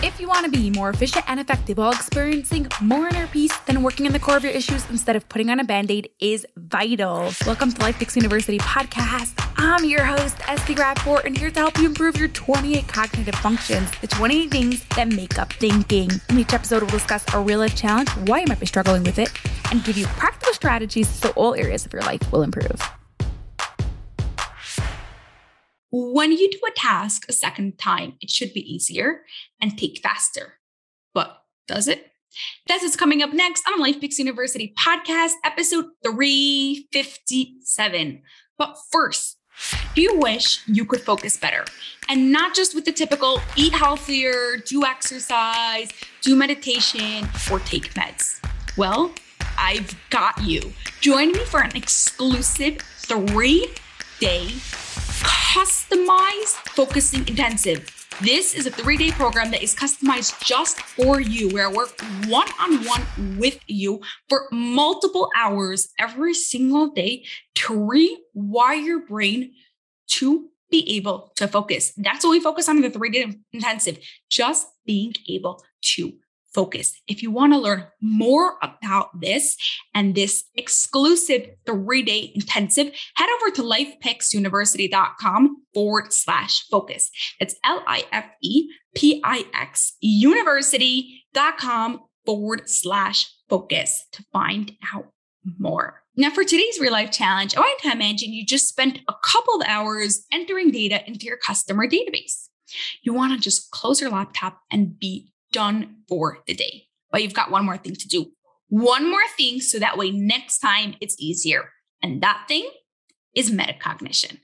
If you want to be more efficient and effective while experiencing more inner peace, then working in the core of your issues instead of putting on a band aid is vital. Welcome to Life Fix University podcast. I'm your host, Esty Rapport, and here to help you improve your 28 cognitive functions, the 28 things that make up thinking. In each episode, we'll discuss a real life challenge, why you might be struggling with it, and give you practical strategies so all areas of your life will improve. When you do a task a second time, it should be easier and take faster. But does it? That's what's coming up next on Life Fix University podcast, episode 357. But first, do you wish you could focus better? And not just with the typical eat healthier, do exercise, do meditation, or take meds. Well, I've got you. Join me for an exclusive three day customized focusing intensive. This is a three day program that is customized just for you, where I work one on one with you for multiple hours every single day to rewire your brain to be able to focus. That's what we focus on in the three day intensive, just being able to focus. If you want to learn more about this and this exclusive three day intensive, head over to lifefixuniversity.com forward slash focus. That's L I F E P I X university.com forward slash focus to find out more. Now, for today's real life challenge, I want to imagine you just spent a couple of hours entering data into your customer database. You want to just close your laptop and be done for the day. But you've got one more thing to do. One more thing so that way next time it's easier. And that thing is metacognition.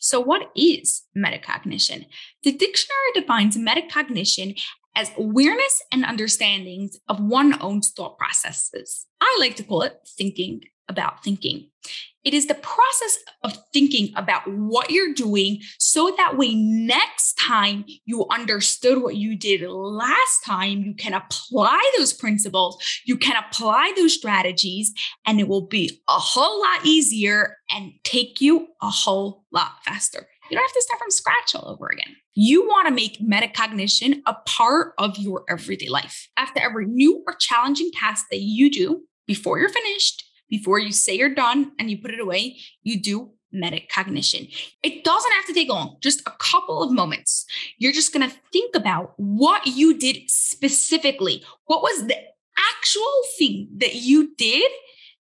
So, what is metacognition? The dictionary defines metacognition as awareness and understandings of one's own thought processes. I like to call it thinking about thinking. It is the process of thinking about what you're doing so that way next time you understood what you did last time, you can apply those principles, you can apply those strategies, and it will be a whole lot easier and take you a whole lot faster. You don't have to start from scratch all over again. You want to make metacognition a part of your everyday life. After every new or challenging task that you do, before you're finished, before you say you're done and you put it away, you do metacognition. It doesn't have to take long, just a couple of moments. You're just going to think about what you did specifically. What was the actual thing that you did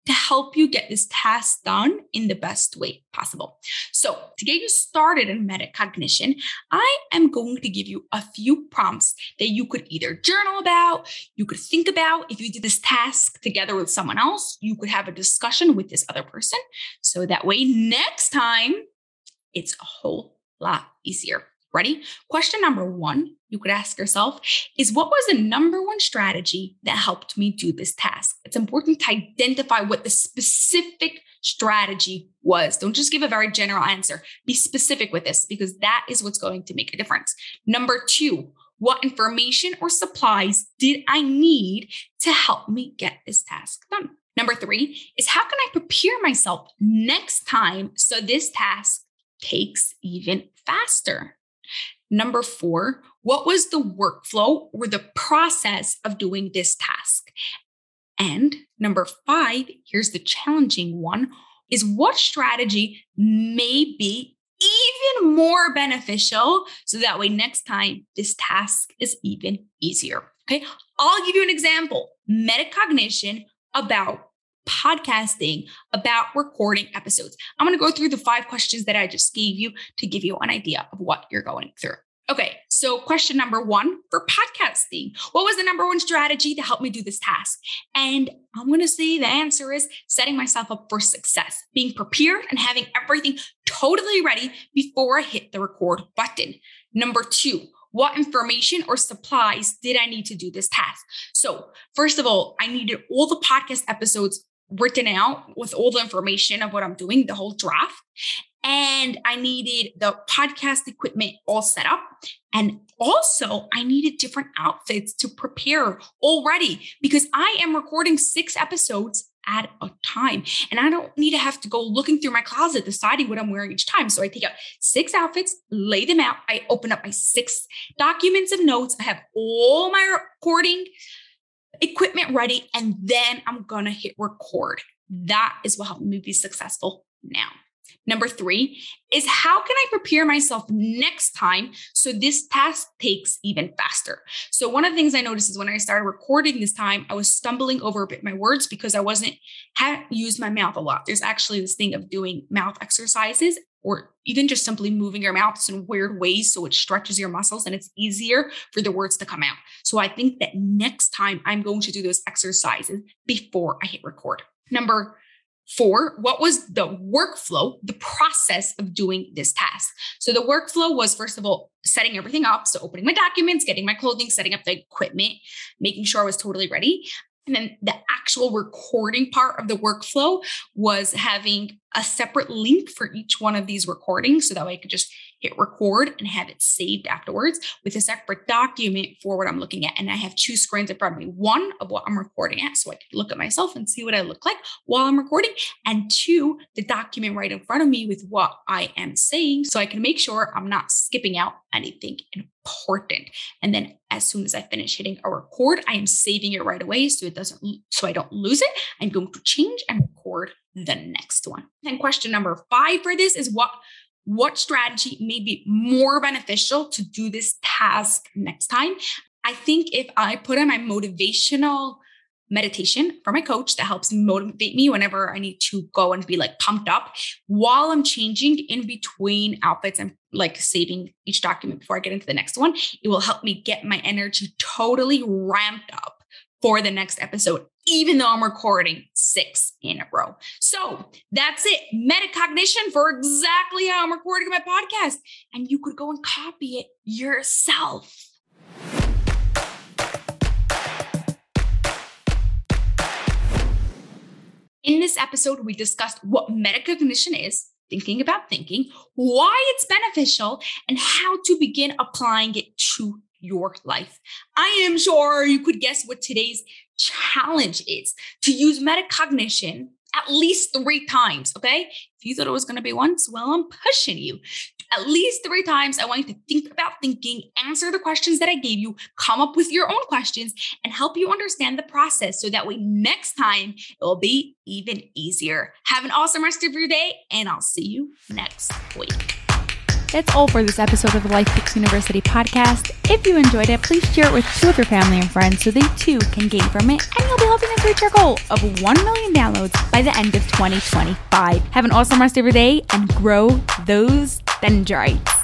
to help you get this task done in the best way possible. So, to get you started in metacognition, I am going to give you a few prompts that you could either journal about, you could think about. If you did this task together with someone else, you could have a discussion with this other person. So that way, next time, it's a whole lot easier. Ready? Question number one you could ask yourself is what was the number one strategy that helped me do this task? It's important to identify what the specific strategy was. Don't just give a very general answer. Be specific with this because that is what's going to make a difference. Number two, what information or supplies did I need to help me get this task done? Number three is how can I prepare myself next time so this task takes even faster? Number four, what was the workflow or the process of doing this task? And number five, here's the challenging one is what strategy may be even more beneficial so that way next time this task is even easier. Okay. I'll give you an example metacognition about podcasting, about recording episodes. I'm going to go through the five questions that I just gave you to give you an idea of what you're going through. Okay, so question number one for podcasting What was the number one strategy to help me do this task? And I'm going to say the answer is setting myself up for success, being prepared and having everything totally ready before I hit the record button. Number two, what information or supplies did I need to do this task? So, first of all, I needed all the podcast episodes written out with all the information of what I'm doing, the whole draft. And I needed the podcast equipment all set up. And also, I needed different outfits to prepare already because I am recording six episodes at a time. And I don't need to have to go looking through my closet, deciding what I'm wearing each time. So I take out six outfits, lay them out. I open up my six documents of notes. I have all my recording equipment ready, and then I'm to hit record. That is what helped me be successful now. Number three is how can I prepare myself next time so this task takes even faster? So, one of the things I noticed is when I started recording this time, I was stumbling over a bit my words because I wasn't, hadn't used my mouth a lot. There's actually this thing of doing mouth exercises or even just simply moving your mouth in weird ways so it stretches your muscles and it's easier for the words to come out. So, I think that next time I'm going to do those exercises before I hit record. Number Four, what was the workflow, the process of doing this task? So the workflow was, first of all, setting everything up. So opening my documents, getting my clothing, setting up the equipment, making sure I was totally ready. And then the actual recording part of the workflow was having a separate link for each one of these recordings so that way I could just hit record and have it saved afterwards with a separate document for what I'm looking at. And I have two screens in front of me one of what I'm recording at, so I can look at myself and see what I look like while I'm recording, and two, the document right in front of me with what I am saying, so I can make sure I'm not skipping out anything important. And then as soon as I finish hitting a record, I am saving it right away so it doesn't, so I don't lose it. I'm going to change and record the next one. And question number five for this is what what strategy may be more beneficial to do this task next time. I think if I put on my motivational meditation for my coach that helps motivate me whenever I need to go and be like pumped up while I'm changing in between outfits and like saving each document before I get into the next one, it will help me get my energy totally ramped up for the next episode, even though I'm recording six in a row. So that's it. Metacognition for exactly how I'm recording my podcast. And you could go and copy it yourself. In this episode, we discussed what metacognition is, thinking about thinking, why it's beneficial, and how to begin applying it to your life. I am sure you could guess what today's challenge is to use metacognition at least three times. Okay. If you thought it was going to be once, well, I'm pushing you. At least three times, I want you to think about thinking, answer the questions that I gave you, come up with your own questions, and help you understand the process so that way next time it will be even easier. Have an awesome rest of your day, and I'll see you next week. That's all for this episode of the Life Fix University podcast. If you enjoyed it, please share it with two of your family and friends so they too can gain from it, and you'll be helping us reach our goal of 1 million downloads by the end of 2025. Have an awesome rest of your day and grow those dendrites.